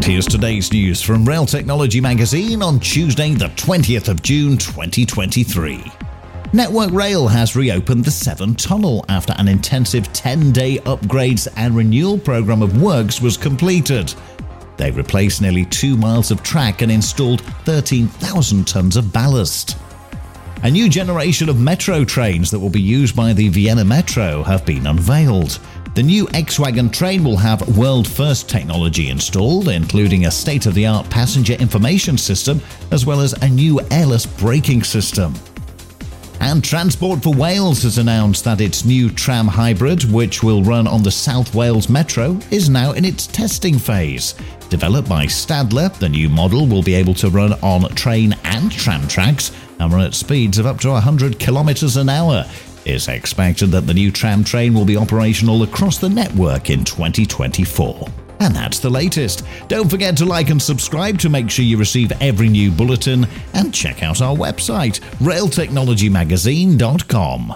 And here's today's news from Rail Technology Magazine on Tuesday, the 20th of June 2023. Network Rail has reopened the Severn Tunnel after an intensive 10 day upgrades and renewal program of works was completed. They replaced nearly two miles of track and installed 13,000 tons of ballast. A new generation of metro trains that will be used by the Vienna Metro have been unveiled. The new X-Wagen train will have world-first technology installed, including a state-of-the-art passenger information system as well as a new airless braking system. And Transport for Wales has announced that its new tram hybrid, which will run on the South Wales Metro, is now in its testing phase. Developed by Stadler, the new model will be able to run on train and tram tracks and run at speeds of up to 100 kilometers an hour. It's expected that the new tram train will be operational across the network in 2024. And that's the latest. Don't forget to like and subscribe to make sure you receive every new bulletin and check out our website, railtechnologymagazine.com.